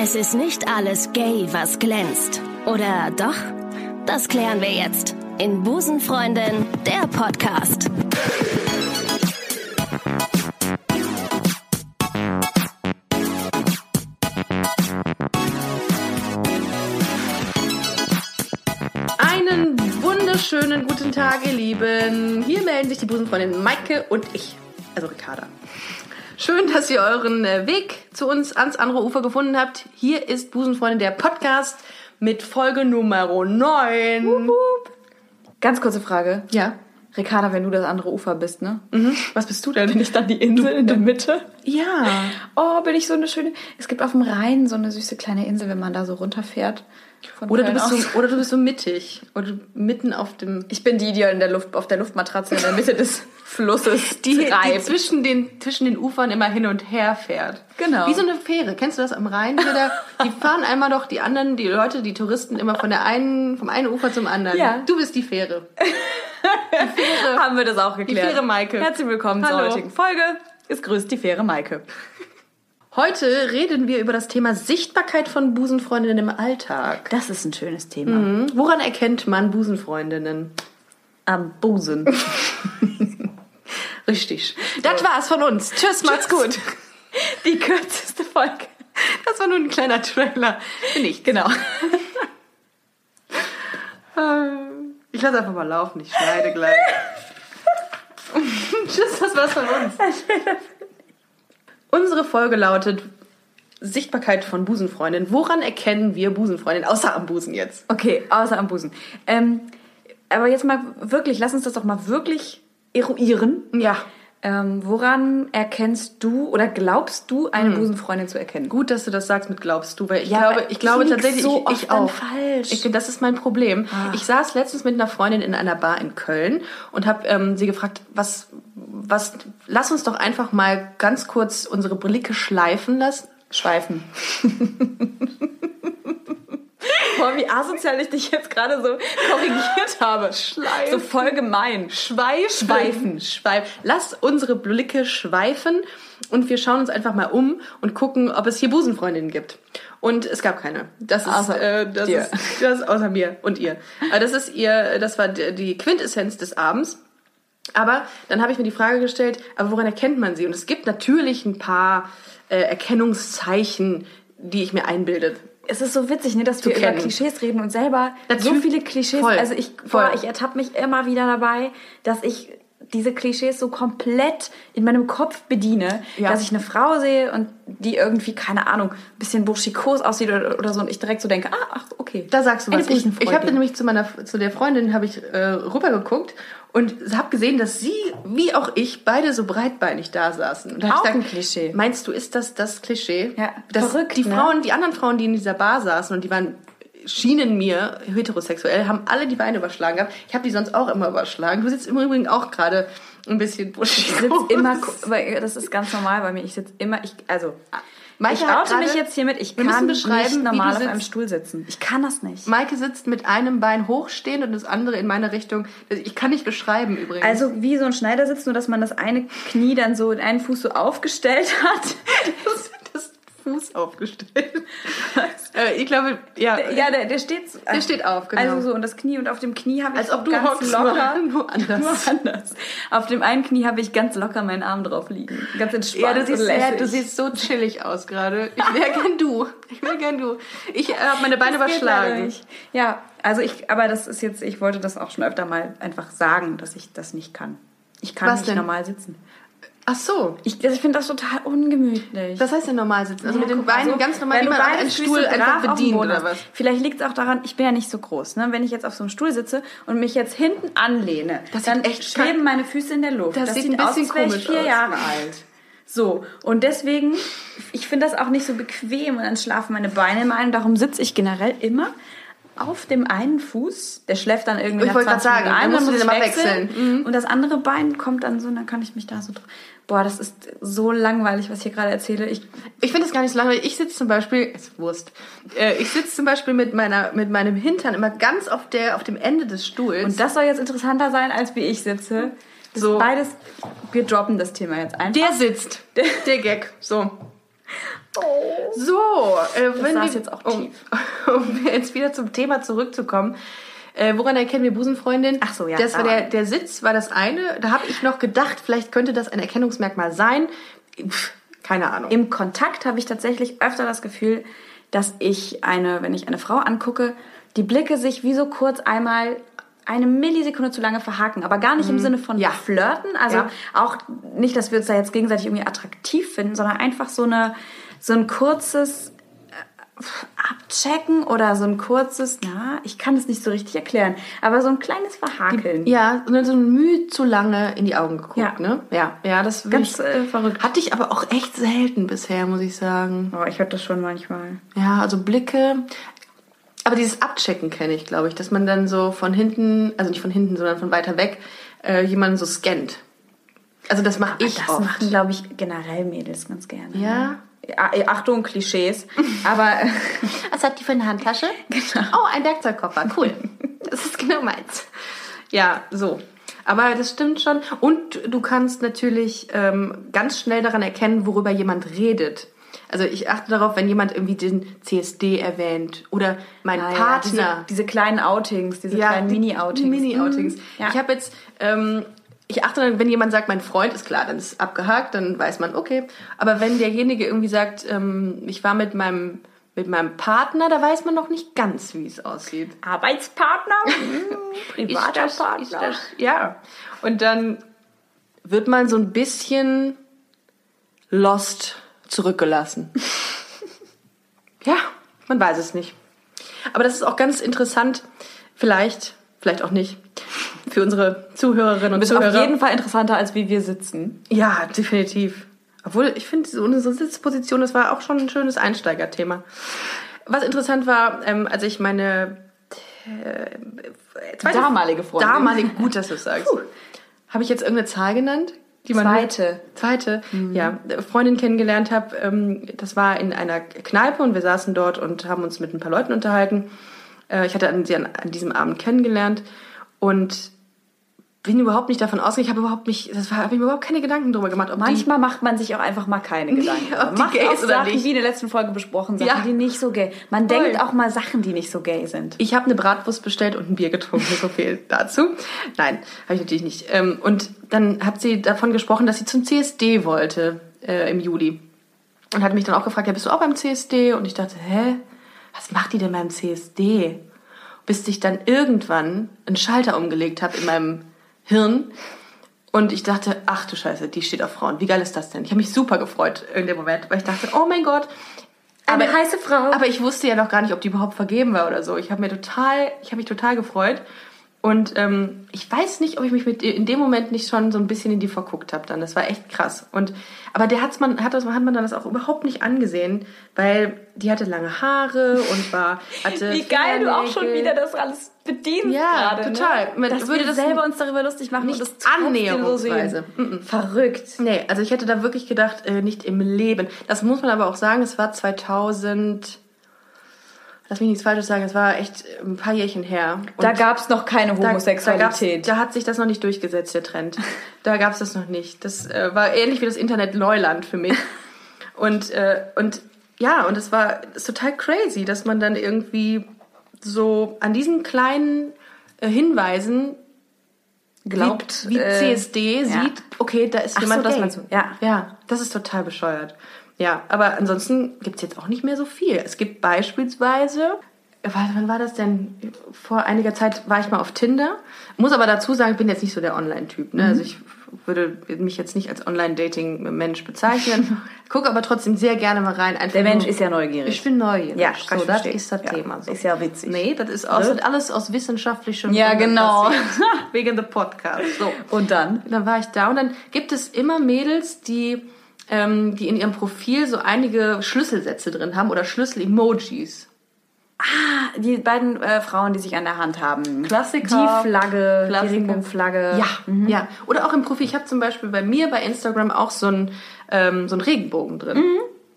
Es ist nicht alles gay, was glänzt. Oder doch? Das klären wir jetzt in Busenfreundin, der Podcast. Einen wunderschönen guten Tag, ihr Lieben. Hier melden sich die Busenfreundin Maike und ich, also Ricarda. Schön, dass ihr euren äh, Weg zu uns ans andere Ufer gefunden habt. Hier ist Busenfreundin der Podcast mit Folge Nummer 9. Ganz kurze Frage. Ja. Ricarda, wenn du das andere Ufer bist, ne? Mhm. Was bist du denn? Bin ich dann die Insel in der Mitte? Ja. Oh, bin ich so eine schöne. Es gibt auf dem Rhein so eine süße kleine Insel, wenn man da so runterfährt. Von Oder du, bist aus. so, oder du bist so mittig. Oder mitten auf dem... Ich bin die, die in der Luft, auf der Luftmatratze in der Mitte des Flusses Die, die zwischen, den, zwischen den Ufern immer hin und her fährt. Genau. Wie so eine Fähre. Kennst du das am Rhein? Da, die fahren einmal doch die anderen, die Leute, die Touristen immer von der einen, vom einen Ufer zum anderen. Ja. Du bist die Fähre. Die Fähre. Haben wir das auch geklärt. Fähre Maike. Herzlich willkommen zur Hallo. heutigen Folge. Es grüßt die Fähre Maike. Heute reden wir über das Thema Sichtbarkeit von Busenfreundinnen im Alltag. Das ist ein schönes Thema. Hm? Woran erkennt man Busenfreundinnen? Am Busen. Richtig. Das war's von uns. Tschüss, macht's gut. Die kürzeste Folge. Das war nur ein kleiner Trailer. Nicht. Genau. Ich lasse einfach mal laufen, ich schneide gleich. Tschüss, das war's von uns. Unsere Folge lautet Sichtbarkeit von Busenfreundin. Woran erkennen wir Busenfreundin? Außer am Busen jetzt. Okay, außer am Busen. Ähm, aber jetzt mal wirklich, lass uns das doch mal wirklich eruieren. Ja. Ähm, woran erkennst du oder glaubst du, eine Busenfreundin zu erkennen? Gut, dass du das sagst mit glaubst du, weil ich Ja, glaube, ich glaube tatsächlich, so ich, ich auch. falsch. Ich, das ist mein Problem. Ich saß letztens mit einer Freundin in einer Bar in Köln und habe ähm, sie gefragt, was, was, lass uns doch einfach mal ganz kurz unsere Blicke schleifen lassen. Schweifen. Boah, wie asozial ich dich jetzt gerade so korrigiert habe. Schleifen. So voll gemein. Schweifen. Schweifen. Schweifen. Lass unsere Blicke schweifen und wir schauen uns einfach mal um und gucken, ob es hier Busenfreundinnen gibt. Und es gab keine. Das ist, Außer äh, das dir. ist, das ist außer mir und ihr. Aber das ist ihr, das war die die Quintessenz des Abends. Aber dann habe ich mir die Frage gestellt, aber woran erkennt man sie? Und es gibt natürlich ein paar äh, Erkennungszeichen, die ich mir einbilde. Es ist so witzig, ne, dass wir kennen. über Klischees reden und selber so Natürlich. viele Klischees. Voll. Also ich, boah, ich ertappe mich immer wieder dabei, dass ich diese Klischees so komplett in meinem Kopf bediene, Ja. dass ich eine Frau sehe und die irgendwie, keine Ahnung, ein bisschen burschikos aussieht oder, oder so und ich direkt so denke, ah, ach, okay. Da sagst du Eine was. Ich, ich Busenfreundin. habe nämlich zu meiner zu der Freundin habe ich äh, rübergeguckt und habe gesehen, dass sie wie auch ich beide so breitbeinig da saßen. Und da Auch ich ein Klischee. Meinst du, ist das das Klischee? Ja, dass verrückt, Die ne? Frauen, die anderen Frauen, die in dieser Bar saßen und die waren schienen mir heterosexuell, haben alle die Beine überschlagen gehabt. Ich habe die sonst auch immer überschlagen. Du sitzt im Übrigen auch gerade ein bisschen buschig. Ich sitze immer, das ist ganz normal bei mir. Ich sitze immer, ich, also, Maike ich oute mich jetzt hiermit, ich kann beschreiben, nicht normal auf einem. Stuhl sitzen. Ich kann das nicht. Maike sitzt mit einem Bein hochstehend und das andere in meine Richtung. Ich kann nicht beschreiben übrigens. Also wie so ein Schneidersitz, nur dass man das eine Knie dann so in einen Fuß so aufgestellt hat. das Fuß aufgestellt. äh, ich glaube, ja. Ja, der, der steht Der steht auf, genau. Also so und das Knie und auf dem Knie habe ich Als ob du ganz hockst, locker nur- anders. Nur anders. Auf dem einen Knie habe ich ganz locker meinen Arm drauf liegen, ganz entspannt. Ja, du siehst, lässig. du siehst so chillig aus gerade. Ich wäre gern du. Ich wäre gern du. Ich äh, habe meine Beine überschlagen. Ja, also ich, aber das ist jetzt, ich wollte das auch schon öfter mal einfach sagen, dass ich das nicht kann. Ich kann Was nicht denn? normal sitzen. Ach so. Ich, also ich finde das total ungemütlich. Was heißt denn normal sitzen? Also Ja, mit den Beinen so, ganz normal, wie man einen Stuhl einfach bedient oder was? Vielleicht liegt es auch daran, ich bin ja nicht so groß. Ne? Wenn ich jetzt auf so einem Stuhl sitze und mich jetzt hinten anlehne, Das sieht dann echt schweben meine Füße in der Luft. Das sieht ein aus, bisschen ich komisch vier aus. Jahre alt. So, und deswegen, ich finde das auch nicht so bequem und dann schlafen meine Beine im einen. Darum sitze ich generell immer auf dem einen Fuß. Der schläft dann irgendwie Ich nach wollte gerade 20 sagen, Minuten dann ein, du muss ich immer wechseln. wechseln. Mhm. Und das andere Bein kommt dann so, und dann kann ich mich da so... Boah, das ist so langweilig, was ich hier gerade erzähle. Ich, Ich finde es gar nicht so langweilig. Ich sitze zum Beispiel, ist Wurst. Äh, ich sitze zum Beispiel mit meiner, mit meinem Hintern immer ganz auf der, auf dem Ende des Stuhls. und das soll jetzt interessanter sein, als wie ich sitze. Das So. beides... Wir droppen das Thema jetzt einfach. der sitzt. Der, der Gag. So. So, äh, wenn wir, jetzt auch um, um jetzt wieder zum Thema zurückzukommen. Äh, woran erkennen wir Busenfreundin? Ach so, ja, Das war der, der Sitz war das eine. Da habe ich noch gedacht, vielleicht könnte das ein Erkennungsmerkmal sein. Pff, keine Ahnung. Im Kontakt habe ich tatsächlich öfter das Gefühl, dass ich eine, wenn ich eine Frau angucke, die Blicke sich wie so kurz einmal eine Millisekunde zu lange verhaken, aber gar nicht im Sinne von Mhm. Ja. flirten, also Ja. auch nicht, dass wir uns da jetzt gegenseitig irgendwie attraktiv finden, sondern einfach so eine so ein kurzes äh, Abchecken oder so ein kurzes, na, ich kann es nicht so richtig erklären, aber so ein kleines Verhakeln. Ja, so so ein Mühe zu lange in die Augen geguckt, Ja. ne? Ja, ja, das Ganz ich, äh, verrückt. hatte ich aber auch echt selten bisher, muss ich sagen. Oh, ich höre das schon manchmal. Ja, also Blicke. Aber dieses Abchecken kenne ich, glaube ich, dass man dann so von hinten, also nicht von hinten, sondern von weiter weg, äh, jemanden so scannt. Also das mache ich das oft. machen, glaube ich, generell Mädels ganz gerne. Ja? Äh, Achtung, Klischees. Aber Was hat die für eine Handtasche? Genau. Oh, ein Werkzeugkoffer. Cool. Das ist genau meins. Ja, so. Aber das stimmt schon. Und du kannst natürlich ähm, ganz schnell daran erkennen, worüber jemand redet. Also ich achte darauf, wenn jemand irgendwie den CSD erwähnt oder mein Ah, ja, Partner. diese, diese kleinen Outings, diese kleinen die- Mini-Outings. Mini-Outings. Mhm. Ja. Ich habe jetzt, ähm, ich achte dann, wenn jemand sagt, mein Freund ist klar, dann ist abgehakt, dann weiß man, okay. Aber wenn derjenige irgendwie sagt, ähm, ich war mit meinem mit meinem Partner, da weiß man noch nicht ganz, wie es aussieht. Arbeitspartner, mm, privater Ist das- Partner. ist das- ja. Und dann wird man so ein bisschen lost zurückgelassen. ja, man weiß es nicht. Aber das ist auch ganz interessant, vielleicht, vielleicht auch nicht, für unsere Zuhörerinnen und ist Zuhörer. auf jeden Fall interessanter, als wie wir sitzen. Ja, definitiv. Obwohl, ich finde, so unsere Sitzposition, das war auch schon ein schönes Einsteigerthema. Was interessant war, ähm, als ich meine äh, Damalige Freundin. Damalige, gut, dass du es sagst. Habe ich jetzt irgendeine Zahl genannt? Die man Zweite. Zweite, ja. Freundin kennengelernt habe. Ähm, das war in einer Kneipe und wir saßen dort und haben uns mit ein paar Leuten unterhalten. Äh, ich hatte sie an, an diesem Abend kennengelernt und bin überhaupt nicht davon ausgegangen. Ich habe überhaupt nicht, das habe ich mir überhaupt keine Gedanken darüber gemacht, ob die Manchmal macht man sich auch einfach mal keine Gedanken. ob die Macht gay auch ist oder Sachen, nicht. wie in der letzten Folge besprochen, Sachen, Ja. die nicht so gay. Man Voll. denkt auch mal Sachen, die nicht so gay sind. Ich habe eine Bratwurst bestellt und ein Bier getrunken, so viel dazu. Nein, habe ich natürlich nicht. Ähm, Und dann hat sie davon gesprochen, dass sie zum CSD wollte äh, im Juli. Und hat mich dann auch gefragt, ja, bist du auch beim CSD? Und ich dachte, hä, was macht die denn beim CSD? Bis ich dann irgendwann einen Schalter umgelegt habe in meinem Hirn. Und ich dachte, ach du Scheiße, die steht auf Frauen. Wie geil ist das denn? Ich habe mich super gefreut in dem Moment, weil ich dachte, oh mein Gott. Eine heiße Frau. Aber ich wusste ja noch gar nicht, ob die überhaupt vergeben war oder so. Ich habe mir total, ich habe mich total gefreut. Und ähm, ich weiß nicht, ob ich mich mit in dem Moment nicht schon so ein bisschen in die verguckt habe dann. Das war echt krass. Und aber der hat's man hat das hat man dann das auch überhaupt nicht angesehen, weil die hatte lange Haare und war hatte Wie geil du auch schon wieder das alles bedienst Ja, gerade. total. Ne? Man Dass würde das selber uns darüber lustig machen nicht und das annäherungsweise. so. Verrückt. Nee, also ich hätte da wirklich gedacht, äh, nicht im Leben. Das muss man aber auch sagen, es war 2000 Lass mich nichts Falsches sagen, es war echt ein paar Jährchen her. Und Da gab es noch keine da- Homosexualität. Da, gab's- da hat sich das noch nicht durchgesetzt, der Trend. Da gab es das noch nicht. Das äh, war ähnlich wie das Internet Neuland für mich. Und, äh, und ja, und es war total crazy, dass man dann irgendwie so an diesen kleinen äh, Hinweisen Glaubt, wie, wie äh, CSD ja. sieht, okay, da ist Ach jemand so, das du, ja. Ja, das ist total bescheuert. Ja, aber ansonsten gibt's jetzt auch nicht mehr so viel. Es gibt beispielsweise, wann war das denn? Vor einiger Zeit war ich mal auf Tinder. Muss aber dazu sagen, ich bin jetzt nicht so der Online-Typ. Ne? Mhm. Also ich würde mich jetzt nicht als Online-Dating-Mensch bezeichnen. Gucke aber trotzdem sehr gerne mal rein. Einfach Der Mensch nur- ist ja neugierig. Ich bin neugierig. Ja, so, das ist das Ja, Thema. So. ist ja witzig. Nee, das ist aus, Ne? alles aus wissenschaftlichem Ja, Grund genau. Wegen der Podcast. So. Und dann? Dann war ich da und dann gibt es immer Mädels, die, ähm, die in ihrem Profil so einige Schlüsselsätze drin haben oder Schlüssel-Emojis. Die beiden äh, Frauen, die sich an der Hand haben. Klassiker. Die Flagge, Klassiker. die Regenbogenflagge. Ja, ja. Oder auch im Profil. Ich habe zum Beispiel bei mir bei Instagram auch so einen, ähm, so einen Regenbogen drin.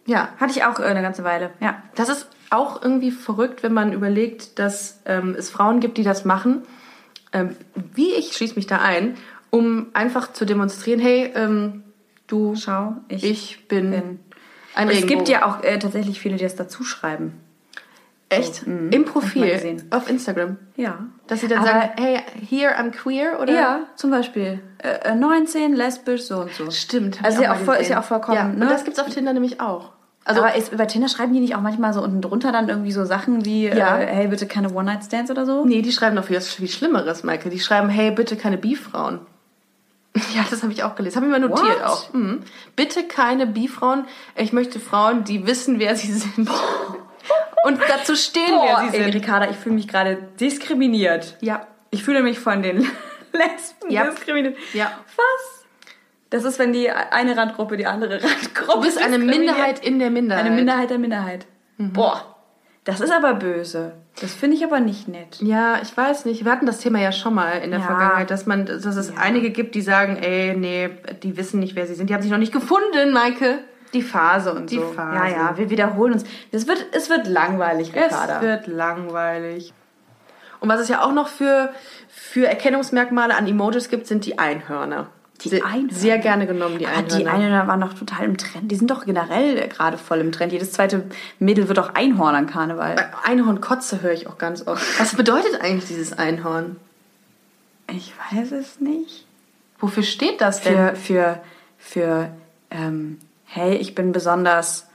Ja, Hatte ich auch äh, eine ganze Weile. Ja. das ist auch irgendwie verrückt, wenn man überlegt, dass ähm, es Frauen gibt, die das machen. Ähm, wie ich schließe mich da ein, um einfach zu demonstrieren, hey, ähm, du, Schau, ich, ich bin, bin Ein es Regenbogen. gibt ja auch äh, tatsächlich viele, die das dazu schreiben. Echt? Im mal Profil gesehen. auf Instagram. Ja. Dass sie dann Aber- sagen, hey, here I'm queer oder? Ja, zum Beispiel. Äh, äh, 19, lesbisch, so und so. Stimmt. Also ich ja auch voll- ist ja auch vollkommen, Ja. ne? Und das gibt's auf Tinder nämlich auch. Also aber ist, bei Tinder schreiben die nicht auch manchmal so unten drunter dann irgendwie so Sachen wie, Ja. äh, hey, bitte keine One-Night-Stands oder so? Nee, die schreiben noch viel, viel Schlimmeres, Maike. Die schreiben, hey, bitte keine Bifrauen. Ja, das habe ich auch gelesen. Habe ich mal notiert What? auch. Mhm. Bitte keine Bifrauen. Ich möchte Frauen, die wissen, wer sie sind. Und dazu stehen, wer sie ey, sind. Ricarda, ich fühle mich gerade diskriminiert. Ja. Ich fühle mich von den Lesben Ja. diskriminiert. Ja. Was? Das ist, wenn die eine Randgruppe die andere Randgruppe Du bist eine. Minderheit in der Minderheit. Eine Minderheit der Minderheit. Boah, das ist aber böse. Das finde ich aber nicht nett. Ja, ich weiß nicht. Wir hatten das Thema ja schon mal in der Ja. Vergangenheit, dass man, dass es einige gibt, die sagen, ey, nee, die wissen nicht, wer sie sind. Die haben sich noch nicht gefunden, Maike. Die Phase und Die so. Phase. Ja, ja, wir wiederholen uns. Es wird, es wird langweilig, Ricarda. Es wird langweilig. Und was es ja auch noch für, für Erkennungsmerkmale an Emojis gibt, sind die Einhörner. Die sehr, Einhörner? Sehr gerne genommen, die Ah, Einhörner. die Einhörner waren doch total im Trend. Die sind doch generell gerade voll im Trend. Jedes zweite Mädel wird auch Einhorn an Karneval. Einhornkotze höre ich auch ganz oft. Was bedeutet eigentlich dieses Einhorn? Ich weiß es nicht. Wofür steht das denn? Für, für, für, ähm, hey, ich bin besonders,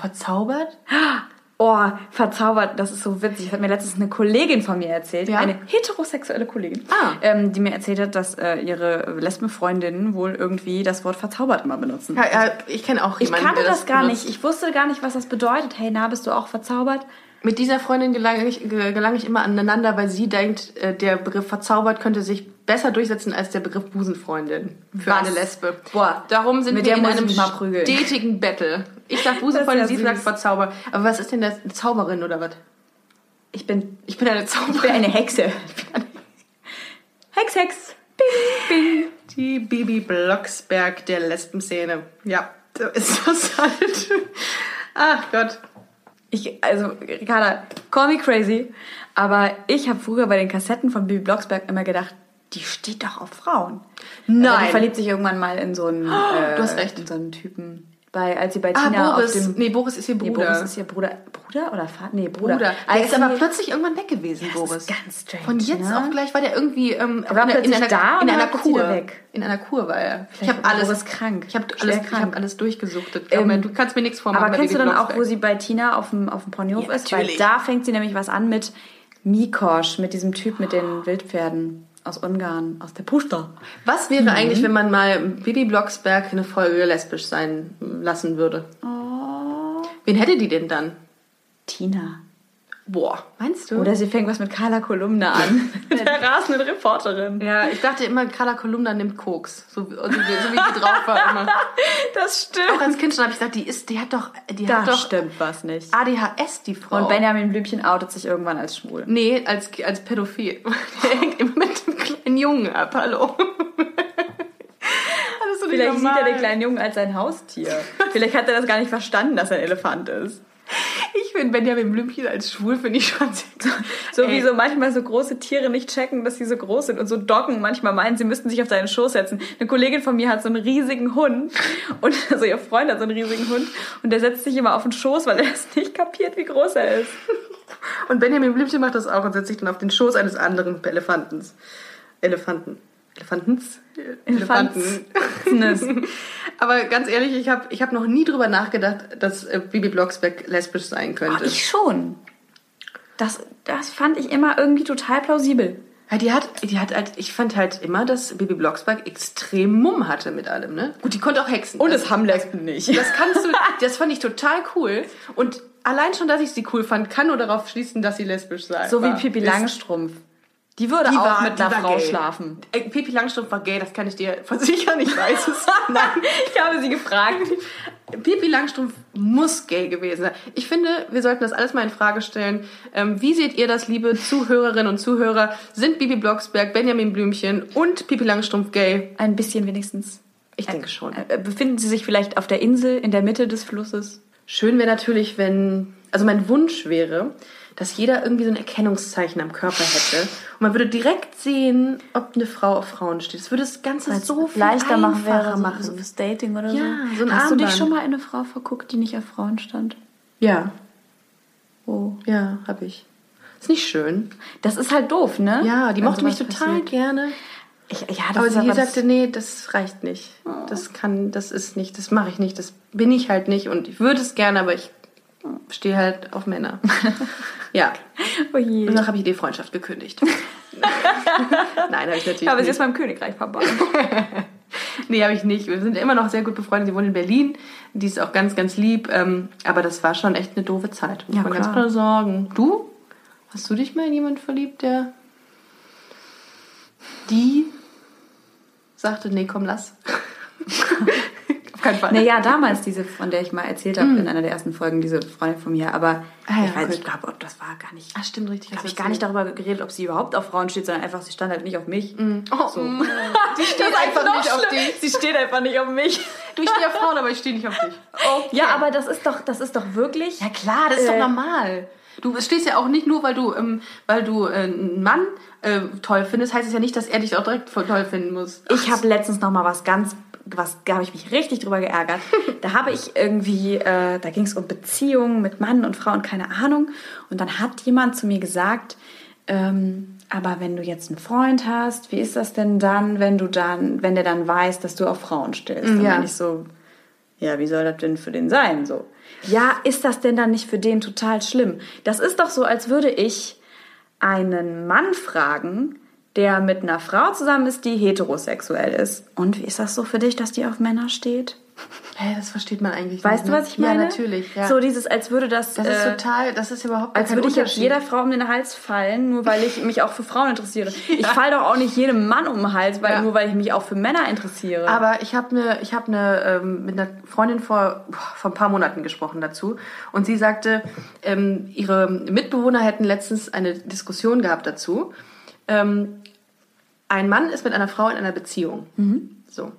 Verzaubert? oh, verzaubert. Das ist so witzig. Das hat mir letztens eine Kollegin von mir erzählt. Ja? Eine heterosexuelle Kollegin. Ah. Ähm, die mir erzählt hat, dass äh, ihre Lesbenfreundinnen wohl irgendwie das Wort verzaubert immer benutzen. Ja, ja, ich kenne auch Ich jemanden, kannte der das gar benutzt. nicht. Ich wusste gar nicht, was das bedeutet. Hey, na, bist du auch verzaubert? Mit dieser Freundin gelange ich, ge- gelange ich immer aneinander, weil sie denkt, äh, der Begriff verzaubert könnte sich besser durchsetzen als der Begriff Busenfreundin für Was? eine Lesbe. Boah, Darum sind mit wir in ich einem stetigen Battle. Ich sag Busenfreundin, ist sie ja sagt süß. verzaubert. Aber was ist denn das? Eine Zauberin oder was? Ich bin, Ich bin eine ich bin Zauberin. eine Hexe. Hex, Hex. Bing, bing. Die Bibi Blocksberg der Lesbenszene. Ja, so ist das halt. Ach Gott. Ich, also, Ricarda, call me crazy, aber ich habe früher bei den Kassetten von Bibi Blocksberg immer gedacht, die steht doch auf Frauen. Nein. Aber die verliebt sich irgendwann mal in so einen, äh, du hast recht. in so einen Typen. Bei, als sie bei Ah, Tina Boris. auf dem... nee, Boris ist ihr Nee, Bruder. Boris ist ihr Bruder. Bruder oder Vater? Nee, Bruder. Bruder. Der ist aber plötzlich irgendwann weg gewesen, das Boris. ist ganz strange, Von jetzt ne? auf gleich war der irgendwie ähm, Er war in, plötzlich einer, da in einer Kur. weg. In einer Kur war er. Ich Vielleicht habe war alles Boris krank. Ich habe alles, ich krank. hab alles durchgesuchtet. Ähm, du kannst mir nichts vormachen. Aber kennst du dann auch, Blocksberg. wo sie bei Tina auf dem, auf dem Ponyhof Ja, ist? Weil natürlich. da fängt sie nämlich was an mit Mikosch, mit diesem Typ mit den Wildpferden aus Ungarn, aus der Pusta. Was wäre eigentlich, wenn man mal Bibi Blocksberg eine Folge lesbisch sein lassen würde? Oh. Wen hätte die denn dann? Tina. Boah, meinst du? Oder sie fängt was mit Carla Kolumna an. der rasenden Reporterin. ja, ich dachte immer, Carla Kolumna nimmt Koks. So, wie- so, so wie die drauf war immer. Das Auch stimmt. als Kind schon habe ich gedacht, die ist, die hat doch, die Da hat doch stimmt was nicht. ADHS, die Frau. Und Benjamin Blümchen outet sich irgendwann als schwul. Nee, als, als Pädophil. Der hängt immer mit kleinen Jungen ab, hallo. So Vielleicht sieht er den kleinen Jungen als sein Haustier. Vielleicht hat er das gar nicht verstanden, dass er ein Elefant ist. Ich finde Benjamin Blümchen als schwul, finde ich schon sehr So Ey. wie so manchmal so große Tiere nicht checken, dass sie so groß sind und so Doggen manchmal meinen, sie müssten sich auf seinen Schoß setzen. Eine Kollegin von mir hat so einen riesigen Hund und also ihr Freund hat so einen riesigen Hund und der setzt sich immer auf den Schoß, weil er es nicht kapiert, wie groß er ist. Und Benjamin Blümchen macht das auch und setzt sich dann auf den Schoß eines anderen Elefantens. Elefanten. Elefantens? Elefants. Aber ganz ehrlich, ich habe ich hab noch nie drüber nachgedacht, dass äh, Bibi Blocksberg lesbisch sein könnte. Ich schon. Das, das fand ich immer irgendwie total plausibel. Ja, die hat, die hat halt, ich fand halt immer, dass Bibi Blocksberg extrem Mumm hatte mit allem, ne? Gut, die konnte auch hexen. das haben Lesben nicht. Das kannst du, das fand ich total cool. Und allein schon, dass ich sie cool fand, kann nur darauf schließen, dass sie lesbisch sei. So wie war. Pippi Ist- Langstrumpf. Die würde Die auch war- mit einer Frau gay. schlafen. Äh, Pippi Langstrumpf war gay, das kann ich dir versichern, ich weiß es. Nein. Ich habe sie gefragt. Pippi Langstrumpf muss gay gewesen sein. Ich finde, wir sollten das alles mal in Frage stellen. Ähm, wie seht ihr das, liebe Zuhörerinnen und Zuhörer? Sind Bibi Blocksberg, Benjamin Blümchen und Pippi Langstrumpf gay? Ein bisschen wenigstens. Ich denke schon. Äh, Befinden sie sich vielleicht auf der Insel in der Mitte des Flusses? Schön wäre natürlich, wenn, also mein Wunsch wäre, dass jeder irgendwie so ein Erkennungszeichen am Körper hätte. Und man würde direkt sehen, ob eine Frau auf Frauen steht. Das würde das Ganze so viel leichter machen wäre, so, machen. so fürs Dating oder Ja, so. so Hast du dich Armband. schon mal in eine Frau verguckt, die nicht auf Frauen stand? Ja, Oh. ja, habe ich. Ist nicht schön. Das ist halt doof, ne? Ja, die Wenn mochte mich total passiert. gerne. Ich, ja, das Aber sie aber sagte, nee, das reicht nicht. Das kann, das ist nicht, das mache ich nicht, das bin ich halt nicht und ich würde es gerne, aber ich stehe halt auf Männer. ja. oh je. Und dann habe ich die Freundschaft gekündigt. Nein, habe ich natürlich Aber sie nicht. ist beim Königreich verbannt. Nee, habe ich nicht. Wir sind immer noch sehr gut befreundet. Sie wohnt in Berlin. Die ist auch ganz, ganz lieb. Ähm, aber das war schon echt eine doofe Zeit. Muss Ja, man ganz klar. klar sagen. Du? Hast du dich mal in jemanden verliebt, der die sagte, nee, komm, lass. Keinen Fall. naja, damals diese, von der ich mal erzählt habe in einer der ersten Folgen, diese Freundin von mir. Aber Mm. Ah, ja, ich weiß, gut. ich glaube, das war gar nicht. Ach, stimmt, richtig. habe hast ich du gar nicht darüber geredet, ob sie überhaupt auf Frauen steht, sondern einfach, sie stand halt nicht auf mich. Oh, So. mm. Die steht einfach nicht auf dich. Sie steht einfach nicht auf mich. Du, ich stehe auf Frauen, aber ich stehe nicht auf dich. Ja, aber das ist doch, das ist doch wirklich. Ja klar, das ist Äh, doch normal. Du stehst ja auch nicht nur, weil du, ähm, weil du äh, einen Mann äh, toll findest, heißt es ja nicht, dass er dich auch direkt toll finden muss. Ich habe letztens noch mal was ganz, was, da habe ich mich richtig drüber geärgert. Da habe ich irgendwie, äh, da ging es um Beziehungen mit Mann und Frau und keine Ahnung. Und dann hat jemand zu mir gesagt, ähm, aber wenn du jetzt einen Freund hast, wie ist das denn dann, wenn du dann, wenn der dann weiß, dass du auf Frauen stehst? Dann Ja. meine ich so, ja, wie soll das denn für den sein? So. Ja, ist das denn dann nicht für den total schlimm? Das ist doch so, als würde ich einen Mann fragen, der mit einer Frau zusammen ist, die heterosexuell ist. Und wie ist das so für dich, dass die auf Männer steht? Hä, das versteht man eigentlich Weißt nicht. du, ne? was ich meine? Ja, natürlich. Ja. So dieses, als würde das, das ist äh, total, das ist überhaupt gar als würde ich jetzt jeder Frau um den Hals fallen, nur weil ich mich auch für Frauen interessiere. Ich falle doch auch nicht jedem Mann um den Hals, weil, Ja. nur weil ich mich auch für Männer interessiere. Aber ich habe ne, ich habe ne, ähm, mit einer Freundin vor, vor ein paar Monaten gesprochen dazu und sie sagte, ähm, ihre Mitbewohner hätten letztens eine Diskussion gehabt dazu. Ähm, ein Mann ist mit einer Frau in einer Beziehung. So.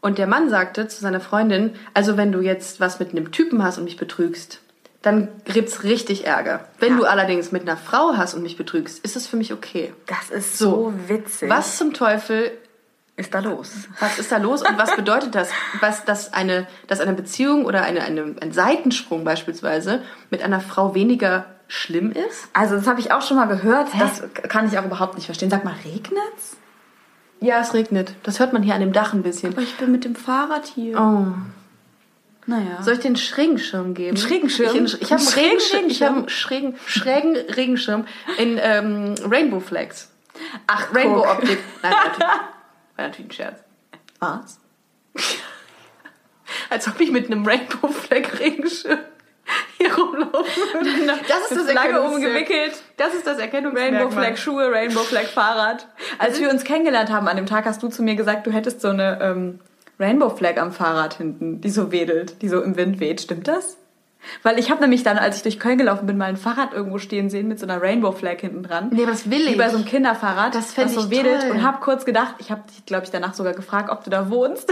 Und der Mann sagte zu seiner Freundin, also wenn du jetzt was mit einem Typen hast und mich betrügst, dann gibt's richtig Ärger. Wenn Ja. du allerdings mit einer Frau hast und mich betrügst, ist das für mich okay. das ist so, witzig. Was zum Teufel ist da los? was ist da los und was bedeutet das? Was, dass eine, dass eine Beziehung oder eine, eine, ein Seitensprung beispielsweise mit einer Frau weniger schlimm ist? Also das habe ich auch schon mal gehört. Das kann ich auch überhaupt nicht verstehen. Sag mal, regnet's? Ja, es regnet. Das hört man hier an dem Dach ein bisschen. Aber ich bin mit dem Fahrrad hier. Oh. Naja. Soll ich dir einen schrägen Schirm geben? Einen schrägen Schirm? Ich, ich habe einen schrägen, schrägen. Ich habe einen schrägen, schrägen Regenschirm in ähm, Rainbow Flags. Ach, Rainbow. Optik. Nein, war natürlich ein Scherz. Was? Als ob ich mit einem Rainbow Flag Regenschirm hier rumlaufen würde. Das ist das Lange Erkennungszeichen. umgewickelt. Das ist das Erkennungsmerkmal. Rainbow Flag Schuhe, Rainbow Flag Fahrrad. Als wir uns kennengelernt haben an dem Tag, hast du zu mir gesagt, du hättest so eine ähm, Rainbow Flag am Fahrrad hinten, die so wedelt, die so im Wind weht. Stimmt das? Weil ich habe nämlich dann, als ich durch Köln gelaufen bin, mal ein Fahrrad irgendwo stehen sehen mit so einer Rainbow Flag hinten dran. Nee, aber das will Wie ich. bei so einem Kinderfahrrad, Das was so ich wedelt. toll. Und habe kurz gedacht, ich habe dich, glaube ich, danach sogar gefragt, ob du da wohnst.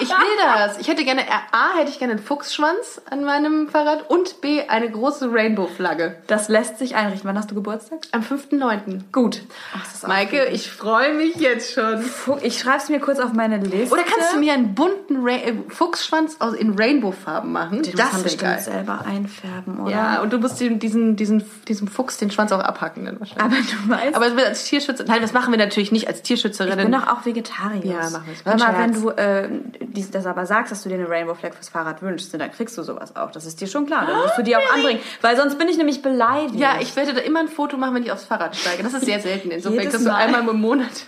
Ich will das. Ich hätte gerne, A, hätte ich gerne einen Fuchsschwanz an meinem Fahrrad und B, eine große Rainbow-Flagge. Das lässt sich einrichten. Wann hast du Geburtstag? Am 5.9. Gut. Ach, Maike, ich freue mich jetzt schon. ich schreibe es mir kurz auf meine Liste. Oder kannst du mir einen bunten Ra äh, Fuchsschwanz in Rainbow-Farben machen? Du das bestimmt geil. selber einfärben, oder? Ja, und du musst den, diesen, diesen, diesem Fuchs den Schwanz auch abhacken dann wahrscheinlich. Aber du weißt, Aber als Tierschützer, nein, das machen wir natürlich nicht als Tierschützerin. ich bin doch auch Vegetarier. Ja, machen wir es. Wenn du äh, dies, das aber sagst, dass du dir eine Rainbow Flag fürs Fahrrad wünschst, dann kriegst du sowas auch. Das ist dir schon klar. Dann musst du die auch anbringen. Weil sonst bin ich nämlich beleidigt. Ja, ich werde da immer ein Foto machen, wenn ich aufs Fahrrad steige. Das ist sehr selten. Insofern kriegst du Mal. einmal im Monat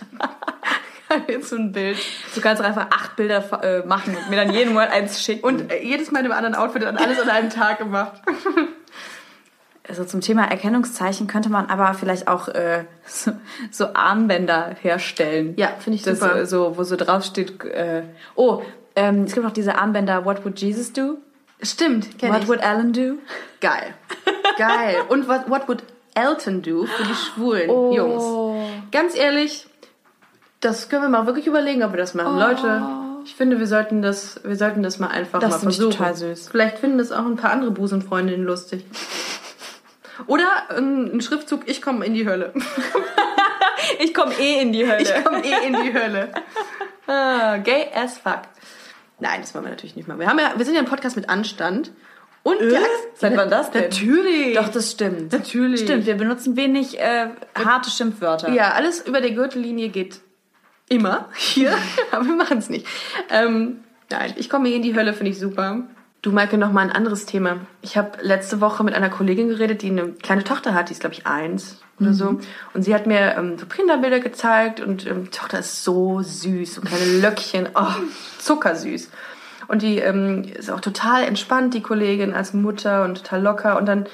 so ein Bild. Du kannst auch einfach acht Bilder äh, machen und mir dann jeden Monat eins schicken. Und äh, jedes Mal in einem anderen Outfit und alles an einem Tag gemacht. also zum Thema Erkennungszeichen könnte man aber vielleicht auch äh, so, so Armbänder herstellen. Ja, finde ich das, super. äh, So, wo so draufsteht, äh, oh, ähm, es gibt noch diese Armbänder, What would Jesus do? Stimmt, kenn What ich. would Alan do? Geil. Geil. Und what, what would Elton do für die schwulen Oh. Jungs? Ganz ehrlich, das können wir mal wirklich überlegen, ob wir das machen. Leute, ich finde, wir sollten das, wir sollten das mal einfach Das mal finde ich versuchen. total süß. Vielleicht finden das auch ein paar andere Busenfreundinnen lustig. Oder ein Schriftzug, ich komme in die Hölle. Ich komme eh in die Hölle. Ich komme eh in die Hölle. Ah, gay as fuck. Nein, das wollen wir natürlich nicht machen. Wir, haben ja, wir sind ja ein Podcast mit Anstand. Und Äh? Seit wann das denn? Natürlich. Doch, das stimmt. Natürlich. Stimmt, wir benutzen wenig äh, harte Schimpfwörter. Ja, alles über der Gürtellinie geht immer hier, aber wir machen es nicht. Ähm, nein, ich komme hier in die Hölle, finde ich super. Du, Maike, noch mal ein anderes Thema. Ich habe letzte Woche mit einer Kollegin geredet, die eine kleine Tochter hat, die ist, glaube ich, eins oder so. Und sie hat mir ähm, so Kinderbilder gezeigt und ähm, die Tochter ist so süß, so kleine Löckchen, oh, zuckersüß. Und die ähm, ist auch total entspannt, die Kollegin als Mutter und total locker. Und dann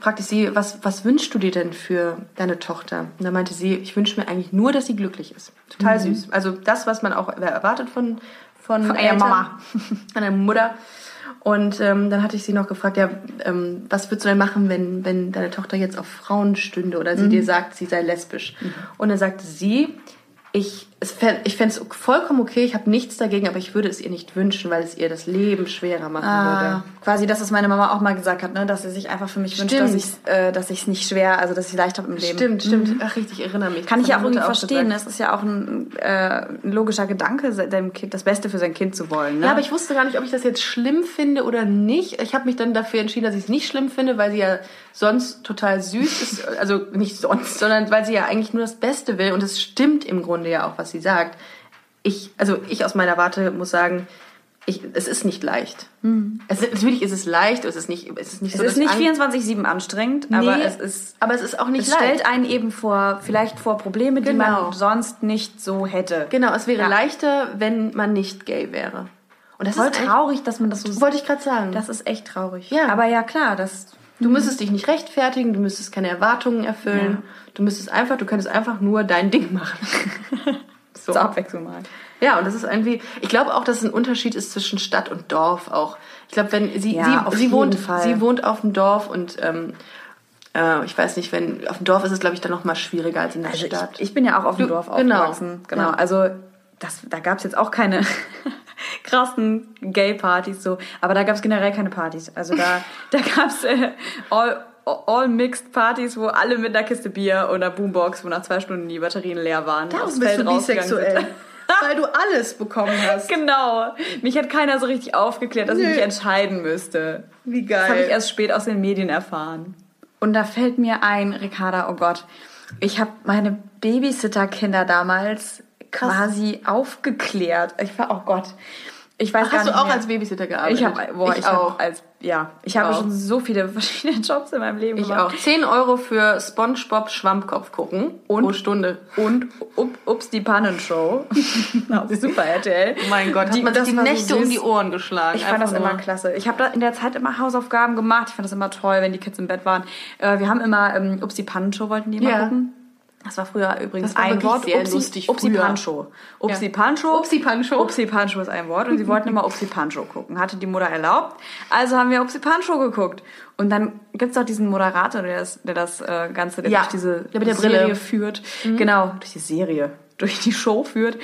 fragte ich sie, was, was wünschst du dir denn für deine Tochter? Und dann meinte sie, ich wünsche mir eigentlich nur, dass sie glücklich ist. Total süß. Also das, was man auch erwartet von, von, Von einer Mama. Von einer Mutter. Und ähm, dann hatte ich sie noch gefragt, ja, ähm, was würdest du denn machen, wenn, wenn deine Tochter jetzt auf Frauen stünde oder sie dir sagt, sie sei lesbisch? Und dann sagte sie, ich, es fänd, ich fände es vollkommen okay, ich habe nichts dagegen, aber ich würde es ihr nicht wünschen, weil es ihr das Leben schwerer machen Ah, würde. quasi das, was meine Mama auch mal gesagt hat, ne? dass sie sich einfach für mich wünscht, Stimmt. dass ich äh, dass ich es nicht schwer, also dass ich leicht habe im Leben. Stimmt, stimmt. Ach, richtig, ich erinnere mich. Kann Das ich ja auch irgendwie verstehen. gesagt. Es ist ja auch ein, äh, ein logischer Gedanke, seinem Kind das Beste für sein Kind zu wollen. Ne? Ja, aber ich wusste gar nicht, ob ich das jetzt schlimm finde oder nicht. Ich habe mich dann dafür entschieden, dass ich es nicht schlimm finde, weil sie ja sonst total süß ist. Also nicht sonst, sondern weil sie ja eigentlich nur das Beste will. Und es stimmt im Grunde ja auch, was sie sagt. Ich, also ich aus meiner Warte muss sagen, ich, es ist nicht leicht. Es, natürlich ist es leicht, es ist nicht, es ist nicht es so, ist dass nicht Ang- 24-7 anstrengend, Nee, aber es ist aber es ist auch nicht es leicht. stellt einen eben vor, vielleicht vor Probleme, die Genau. man sonst nicht so hätte. Genau, es wäre Ja. leichter, wenn man nicht gay wäre. Und das Voll ist traurig, dass man das so Wollte ich gerade sagen. Das ist echt traurig. Ja. Aber ja, klar, das Du müsstest dich nicht rechtfertigen, du müsstest keine Erwartungen erfüllen. Du müsstest einfach, du könntest einfach nur dein Ding machen. so. zur Abwechslung mal. Ja, und das ist irgendwie, ich glaube auch, dass es ein Unterschied ist zwischen Stadt und Dorf auch. Ich glaube, wenn sie, Ja, sie, sie wohnt, Fall. sie wohnt auf dem Dorf und ähm, äh, ich weiß nicht, wenn auf dem Dorf ist es, glaube ich, dann noch mal schwieriger als in der Also Stadt. ich, ich bin ja auch auf dem Du- Dorf genau. aufgewachsen. Genau. Ja. Also das, da gab es jetzt auch keine krassen Gay-Partys so, aber da gab es generell keine Partys. Also da, da gab es äh, all, all mixed Partys, wo alle mit einer Kiste Bier oder Boombox, wo nach zwei Stunden die Batterien leer waren, aufs Feld rausgegangen sind. weil du alles bekommen hast. Genau. Mich hat keiner so richtig aufgeklärt, dass ich Nö. mich entscheiden müsste. Wie Das habe ich geil. erst spät aus den Medien erfahren. Und da fällt mir ein, Ricarda, oh Gott, ich habe meine Babysitter-Kinder damals quasi aufgeklärt. Ich war, oh Gott, ich weiß Ach, gar hast du nicht auch mehr. als Babysitter gearbeitet? ich habe, boah, ich, ich hab auch. als, ja, ich habe schon so viele verschiedene Jobs in meinem Leben Ich gemacht. auch. 10 Euro für Spongebob Schwammkopf gucken Und? pro Stunde. Und up, Ups die Pannenshow auf Super RTL. Mein Gott, hat Die- man sich die war so Nächte um die Ohren geschlagen. Ich fand das immer klasse. Ich habe da in der Zeit immer Hausaufgaben gemacht. Ich fand das immer toll, wenn die Kids im Bett waren. Äh, wir haben immer ähm, Ups die Pannenshow wollten die immer Ja. gucken. Das war früher übrigens war ein Wort. sehr Upsi, lustig Upsi früher. Pancho. Upsi Ja. Pancho. Upsi Pancho. Upsi Pancho ist ein Wort und sie wollten immer Upsi Pancho gucken. Hatte die Mutter erlaubt. Also haben wir Upsi Pancho geguckt. Und dann gibt's auch diesen Moderator, der das, der das äh, Ganze der Ja. durch diese der Serie Brille. führt. Genau, durch die Serie, durch die Show führt.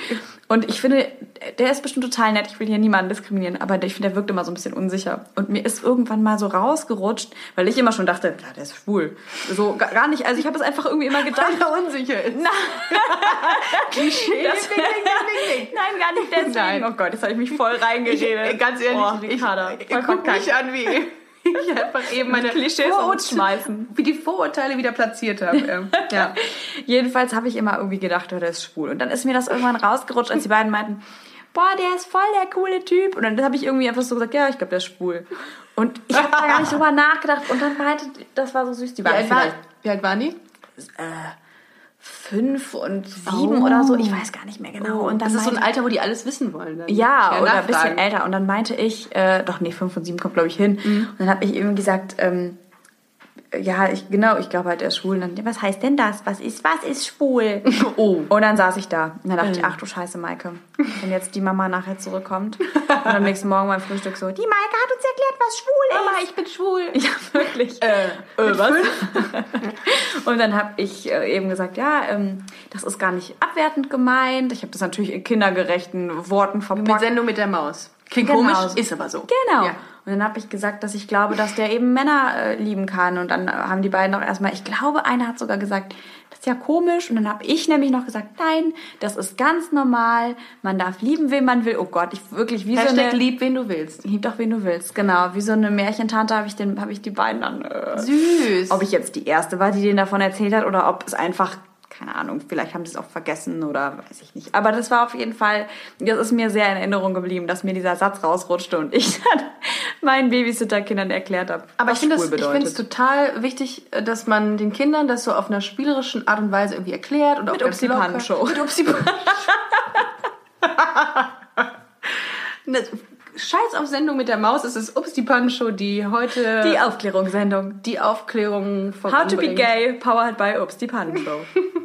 Und ich finde, der ist bestimmt total nett. Ich will hier niemanden diskriminieren, aber ich finde, der wirkt immer so ein bisschen unsicher. Und mir ist irgendwann mal so rausgerutscht, weil ich immer schon dachte, ja, der ist schwul. So gar nicht. Also ich habe es einfach irgendwie immer gedacht. Weil er unsicher ist. Klischee. Das, Ding, ding, ding. Nein, gar nicht deswegen. Nein. Oh Gott, jetzt habe ich mich voll reingeredet. Ganz ehrlich, oh, ich, ich, ich guck mich an, wie ich einfach eben meine Klischees umschmeißen. wie die Vorurteile wieder platziert habe. Ähm, ja. Jedenfalls habe ich immer irgendwie gedacht, oh, der ist schwul. Und dann ist mir das irgendwann rausgerutscht, als die beiden meinten, boah, der ist voll der coole Typ. Und dann habe ich irgendwie einfach so gesagt, ja, ich glaube, der ist schwul. Und ich habe da gar nicht drüber nachgedacht. Und dann meinte, das war so süß, die Wie, waren alt war, vielleicht wie alt waren die? Fünf und sieben Oh. oder so. Ich weiß gar nicht mehr genau. Und dann das ist so ein Alter, wo die alles wissen wollen. Dann. Ja, oder ein bisschen älter. Und dann meinte ich, äh, doch nee, fünf und sieben kommt glaube ich hin. Und dann habe ich eben gesagt, ähm, ja, ich, genau, ich glaube halt, er ist schwul. Und dann, was heißt denn das? Was ist, was ist schwul? Oh. Und dann saß ich da. Und dann dachte ich, ach du Scheiße, Maike. Wenn jetzt die Mama nachher zurückkommt und am nächsten Morgen beim Frühstück so, die Maike hat uns erklärt, was schwul ist. Mama, ich bin schwul. Ja, wirklich. Äh, äh, was? Und dann habe ich äh, eben gesagt, ja, ähm, das ist gar nicht abwertend gemeint. Ich habe das natürlich in kindergerechten Worten Mit verpackt. Sendung mit der Maus. Klingt Genau. komisch, ist aber so. Genau. Ja. Und dann habe ich gesagt, dass ich glaube, dass der eben Männer äh, lieben kann. Und dann haben die beiden auch erstmal, ich glaube, einer hat sogar gesagt, das ist ja komisch. Und dann habe ich nämlich noch gesagt, nein, das ist ganz normal. Man darf lieben, wen man will. Oh Gott, ich wirklich wie Hashtag so eine... lieb, wen du willst. Lieb doch, wen du willst, genau. Wie so eine Märchentante habe ich, den- hab ich die beiden dann... Äh, Süß. ob ich jetzt die Erste war, die denen davon erzählt hat oder ob es einfach, keine Ahnung, vielleicht haben sie es auch vergessen oder weiß ich nicht. Aber das war auf jeden Fall, das ist mir sehr in Erinnerung geblieben, dass mir dieser Satz rausrutschte und ich dann meinen Babysitterkindern erklärt habe, Aber ich finde es total wichtig, äh, dass man den Kindern das so auf einer spielerischen Art und Weise irgendwie erklärt. Und auch Mit Upsi. Pannenshow. Mit Upsi Ne, Scheiß auf Sendung mit der Maus, es ist Upsi Pan-Show, die heute Die Aufklärungssendung. die Aufklärung How to be gay, powered by Ups, die Pannenshow.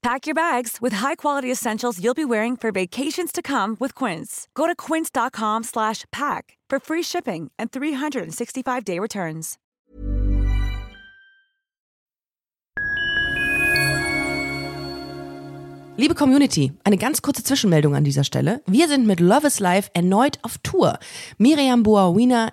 Pack your bags with high-quality essentials you'll be wearing for vacations to come with Quince. Go to quince.com slash pack for free shipping and 365-day returns. Liebe Community, eine ganz kurze Zwischenmeldung an dieser Stelle. Wir sind mit Love is Life erneut auf Tour. Miriam Boawina,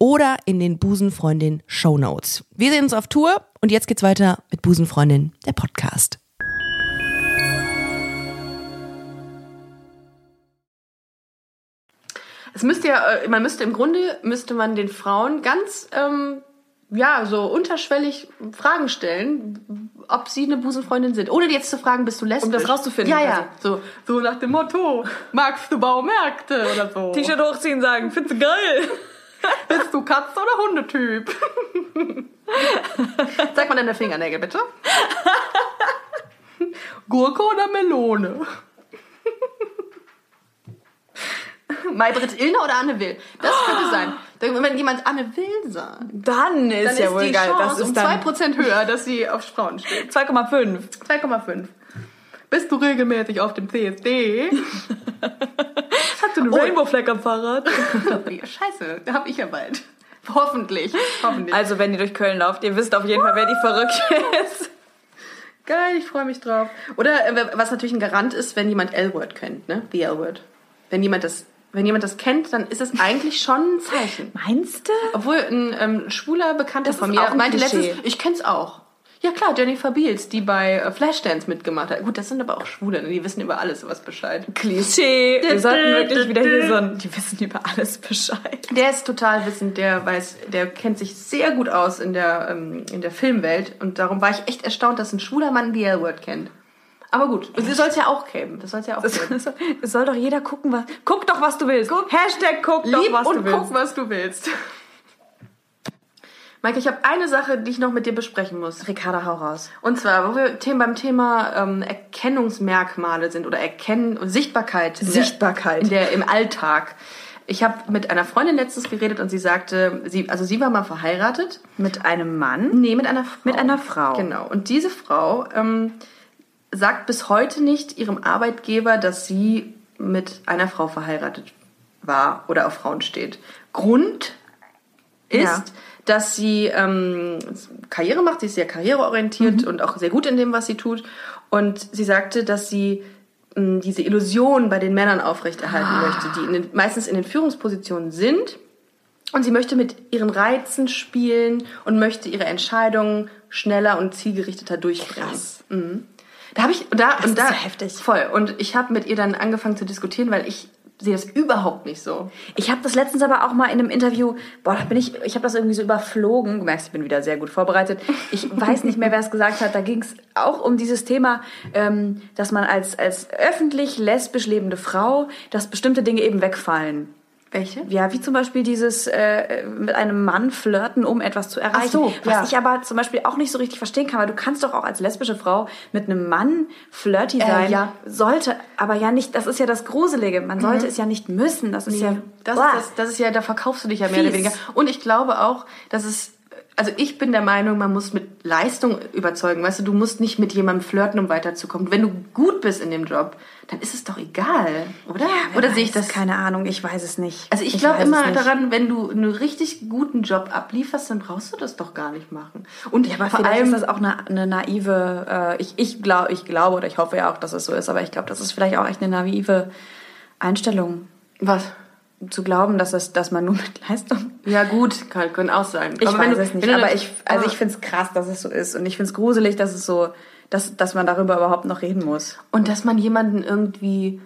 oder in den Busenfreundin Show Notes. Wir sehen uns auf Tour und jetzt geht's weiter mit Busenfreundin, der Podcast. Es müsste ja, äh, man müsste im Grunde, müsste man den Frauen ganz, ähm, ja, so unterschwellig Fragen stellen, ob sie eine Busenfreundin sind. Ohne jetzt zu fragen, bist du lesbisch? Um das rauszufinden, Ja, ja. quasi. So, so nach dem Motto, magst du Baumärkte oder so? T-Shirt hochziehen sagen, findest du geil? Bist du Katze- oder Hundetyp? Sag mal deine Fingernägel, bitte. Gurke oder Melone? Maybrit Illner oder Anne Will? Das könnte sein. Wenn jemand Anne Will sagt, Dann ist dann ja ist wohl die geil. Chance Das ist um dann 2% höher, dass sie auf Frauen steht. 2,5. 2,5. Bist du regelmäßig auf dem CSD? Einen Rainbow Flag am Fahrrad? Scheiße, hab ich ja bald. Hoffentlich. Hoffentlich. Also, wenn ihr durch Köln lauft, ihr wisst auf jeden Fall, wer die Verrückte ist. Geil, ich freue mich drauf. Oder äh, was natürlich ein Garant ist, wenn jemand L-Word kennt, ne? The L-Word. Wenn jemand das, wenn jemand das kennt, dann ist es eigentlich schon ein Zeichen. Meinst du? Obwohl ein ähm, schwuler Bekannter Das von mir meinte Klischee. letztens, ich kenn's auch. Ja klar, Jennifer Beals, die bei äh, Flashdance mitgemacht hat. Gut, das sind aber auch Schwule, ne? die wissen über alles sowas Bescheid. Klischee. Wir sollten wirklich wieder hier so ein, die wissen über alles Bescheid. Der ist total wissend, der weiß, der kennt sich sehr gut aus in der, ähm, in der Filmwelt und darum war ich echt erstaunt, dass ein schwuler Mann die L-Word kennt. Aber gut, sie soll es ja auch geben. Das soll es ja auch geben. Es soll doch jeder gucken, was. Guck doch, was du willst. Hashtag guck doch, Lieb was und du willst. guck, was du willst. Maike, ich habe eine Sache, die ich noch mit dir besprechen muss. Ricarda, hau raus. Und zwar, wo wir beim Thema ähm, Erkennungsmerkmale sind oder Erkennen und Sichtbarkeit. in der- Sichtbarkeit. In der, Im Alltag. Ich habe mit einer Freundin letztens geredet und sie sagte, sie, also sie war mal verheiratet. Mit einem Mann? Nee, mit einer Frau. Mit einer Frau. Genau. Und diese Frau ähm, sagt bis heute nicht ihrem Arbeitgeber, dass sie mit einer Frau verheiratet war oder auf Frauen steht. Grund ist, Ja. Dass sie ähm, Karriere macht, sie ist sehr karriereorientiert und auch sehr gut in dem, was sie tut. Und sie sagte, dass sie ähm, diese Illusion bei den Männern aufrechterhalten möchte, die in den, meistens in den Führungspositionen sind. Und sie möchte mit ihren Reizen spielen und möchte ihre Entscheidungen schneller und zielgerichteter durchbringen. Mhm. Da habe ich da und ist da ja heftig. voll und ich habe mit ihr dann angefangen zu diskutieren, weil ich sehe das überhaupt nicht so. Ich habe das letztens aber auch mal in einem Interview, boah, da bin ich, ich habe das irgendwie so überflogen. Du merkst, ich bin wieder sehr gut vorbereitet. Ich weiß nicht mehr, wer es gesagt hat. Da ging es auch um dieses Thema, ähm, dass man als, als öffentlich lesbisch lebende Frau, dass bestimmte Dinge eben wegfallen. Welche? Ja, wie zum Beispiel dieses äh, mit einem Mann flirten, um etwas zu erreichen. Ach so, Was ja. ich aber zum Beispiel auch nicht so richtig verstehen kann, weil du kannst doch auch als lesbische Frau mit einem Mann flirty sein. Äh, ja. Sollte, aber ja nicht, das ist ja das Gruselige. Man sollte es ja nicht müssen. Das ist ja. Das Boah. ist, das, das ist ja, da verkaufst du dich ja mehr oder Fies. weniger. Und ich glaube auch, dass es, also ich bin der Meinung, man muss mit Leistung überzeugen. Weißt du, du musst nicht mit jemandem flirten, um weiterzukommen. Wenn du gut bist in dem Job, dann ist es doch egal, oder? Wer oder sehe ich weiß, das? Keine Ahnung, ich weiß es nicht. Also ich, glaube weiß es immer daran, wenn du einen richtig guten Job ablieferst, dann brauchst du das doch gar nicht machen. Und Ja, aber vor allem ist das auch eine, eine naive, äh, ich, ich, glaub, ich glaube oder ich hoffe ja auch, dass es so ist, aber ich glaube, das ist vielleicht auch echt eine naive Einstellung, was? Zu glauben, dass, es, dass man nur mit Leistung Ja gut, kann, können auch sein. Ich Aber weiß du- es nicht, aber ich, also Ah. ich finde es krass, dass es so ist und ich finde es gruselig, dass es so, dass, dass man darüber überhaupt noch reden muss. Und dass man jemanden irgendwie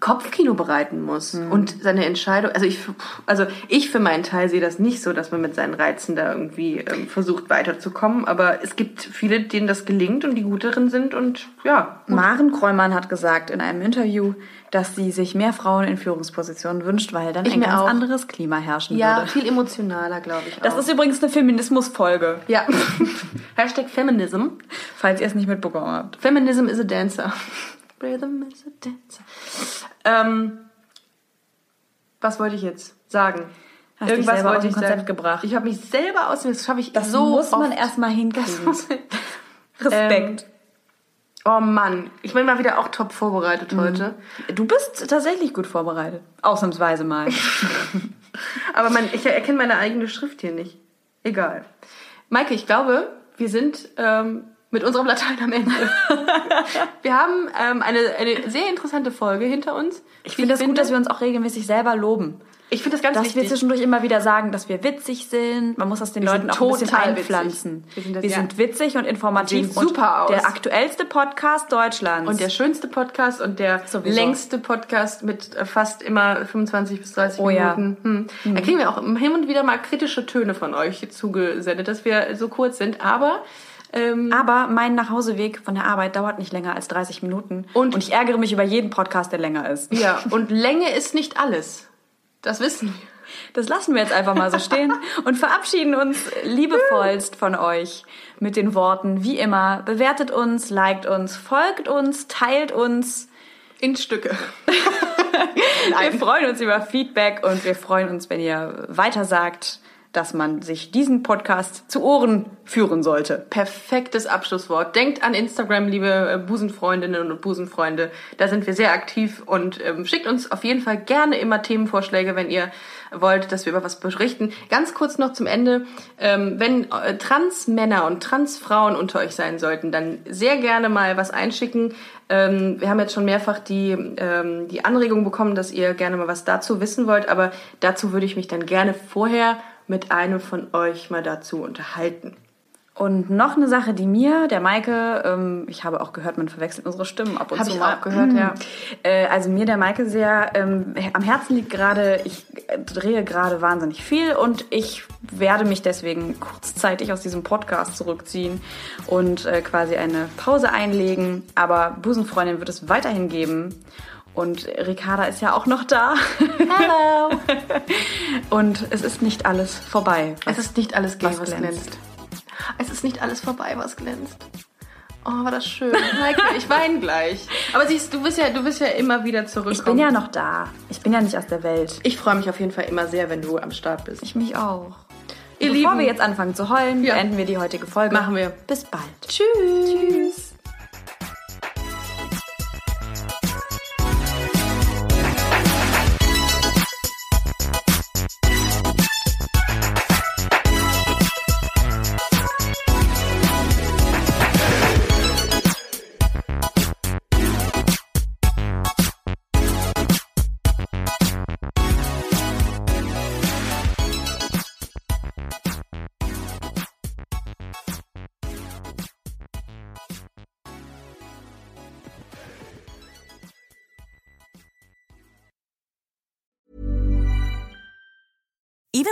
Kopfkino bereiten muss Mhm. und seine Entscheidung. Also ich, also ich für meinen Teil sehe das nicht so, dass man mit seinen Reizen da irgendwie ähm, versucht weiterzukommen. Aber es gibt viele, denen das gelingt und die gut darin sind und ja. Maren Kräumann hat gesagt in einem Interview, dass sie sich mehr Frauen in Führungspositionen wünscht, weil dann Ich ein ganz auch. anderes Klima herrschen Ja, würde. viel emotionaler, glaube ich. Das auch. ist übrigens eine Feminismus-Folge, ja. Hashtag Feminism. falls ihr es nicht mitbekommen habt. Feminism is a dancer. Rhythm is a dancer. Ähm, was wollte ich jetzt sagen? Hast selber aus dem Konzept sagen. gebracht. Ich habe mich selber aus dem, das schaffe ich Das so muss man oft. erstmal hinkriegen. Respekt. Ähm, Oh Mann, ich bin mal wieder auch top vorbereitet Mhm. heute. du bist tatsächlich gut vorbereitet. Ausnahmsweise mal. Aber man, ich erkenne meine eigene Schrift hier nicht. Egal. Maike, ich glaube, wir sind ähm, mit unserem Latein am Ende. wir haben ähm, eine, eine sehr interessante Folge hinter uns. Ich finde es gut, dass wir uns auch regelmäßig selber loben. Ich finde das ganz Dass wir wichtig. zwischendurch immer wieder sagen, dass wir witzig sind. Man muss das den Wir Leuten auch ein bisschen total einpflanzen. witzig. Wir sind das- wir ja. sind witzig und informativ Wir sehen super und aus. der aktuellste Podcast Deutschlands. Und der schönste Podcast und der Sowieso. längste Podcast mit äh, fast immer 25 bis 30 Oh ja. Minuten. Hm. Da kriegen wir auch hin und wieder mal kritische Töne von euch zugesendet, dass wir so kurz sind. Aber ähm, Aber mein Nachhauseweg von der Arbeit dauert nicht länger als 30 Minuten. Und- und ich ärgere mich über jeden Podcast, der länger ist. ja, und Länge ist nicht alles. Das wissen wir. Das lassen wir jetzt einfach mal so stehen und verabschieden uns liebevollst von euch mit den Worten, wie immer, bewertet uns, liked uns, folgt uns, teilt uns. In Stücke. Wir freuen uns über Feedback und wir freuen uns, wenn ihr weiter sagt, dass man sich diesen Podcast zu Ohren führen sollte. Perfektes Abschlusswort. Denkt an Instagram, liebe äh, Busenfreundinnen und Busenfreunde. Da sind wir sehr aktiv und ähm, schickt uns auf jeden Fall gerne immer Themenvorschläge, wenn ihr wollt, dass wir über was berichten. Ganz kurz noch zum Ende. Ähm, wenn äh, Transmänner und Transfrauen unter euch sein sollten, dann sehr gerne mal was einschicken. Ähm, wir haben jetzt schon mehrfach die, ähm, die Anregung bekommen, dass ihr gerne mal was dazu wissen wollt, aber dazu würde ich mich dann gerne vorher mit einem von euch mal dazu unterhalten. Und noch eine Sache, die mir, der Maike, ähm, ich habe auch gehört, man verwechselt unsere Stimmen ab und Hab zu ich mal. auch gehört, ja. Äh, also mir, der Maike, sehr ähm, am Herzen liegt gerade, ich drehe gerade wahnsinnig viel und ich werde mich deswegen kurzzeitig aus diesem Podcast zurückziehen und äh, quasi eine Pause einlegen. Aber Busenfreundin wird es weiterhin geben. Und Ricarda ist ja auch noch da. Hello! Und es ist nicht alles vorbei. Es ist nicht alles gay, Was was, glänzt. glänzt. Es ist nicht alles vorbei, was glänzt. Oh, war das schön. Heike, ich weine gleich. Aber siehst du, bist ja, du bist ja immer wieder zurückkommen. Ich bin ja noch da. Ich bin ja nicht aus der Welt. Ich freue mich auf jeden Fall immer sehr, wenn du am Start bist. Ich mich auch. Ihr Bevor Lieben. wir jetzt anfangen zu heulen, Ja. beenden wir die heutige Folge. Machen wir. Bis bald. Tschüss. Tschüss.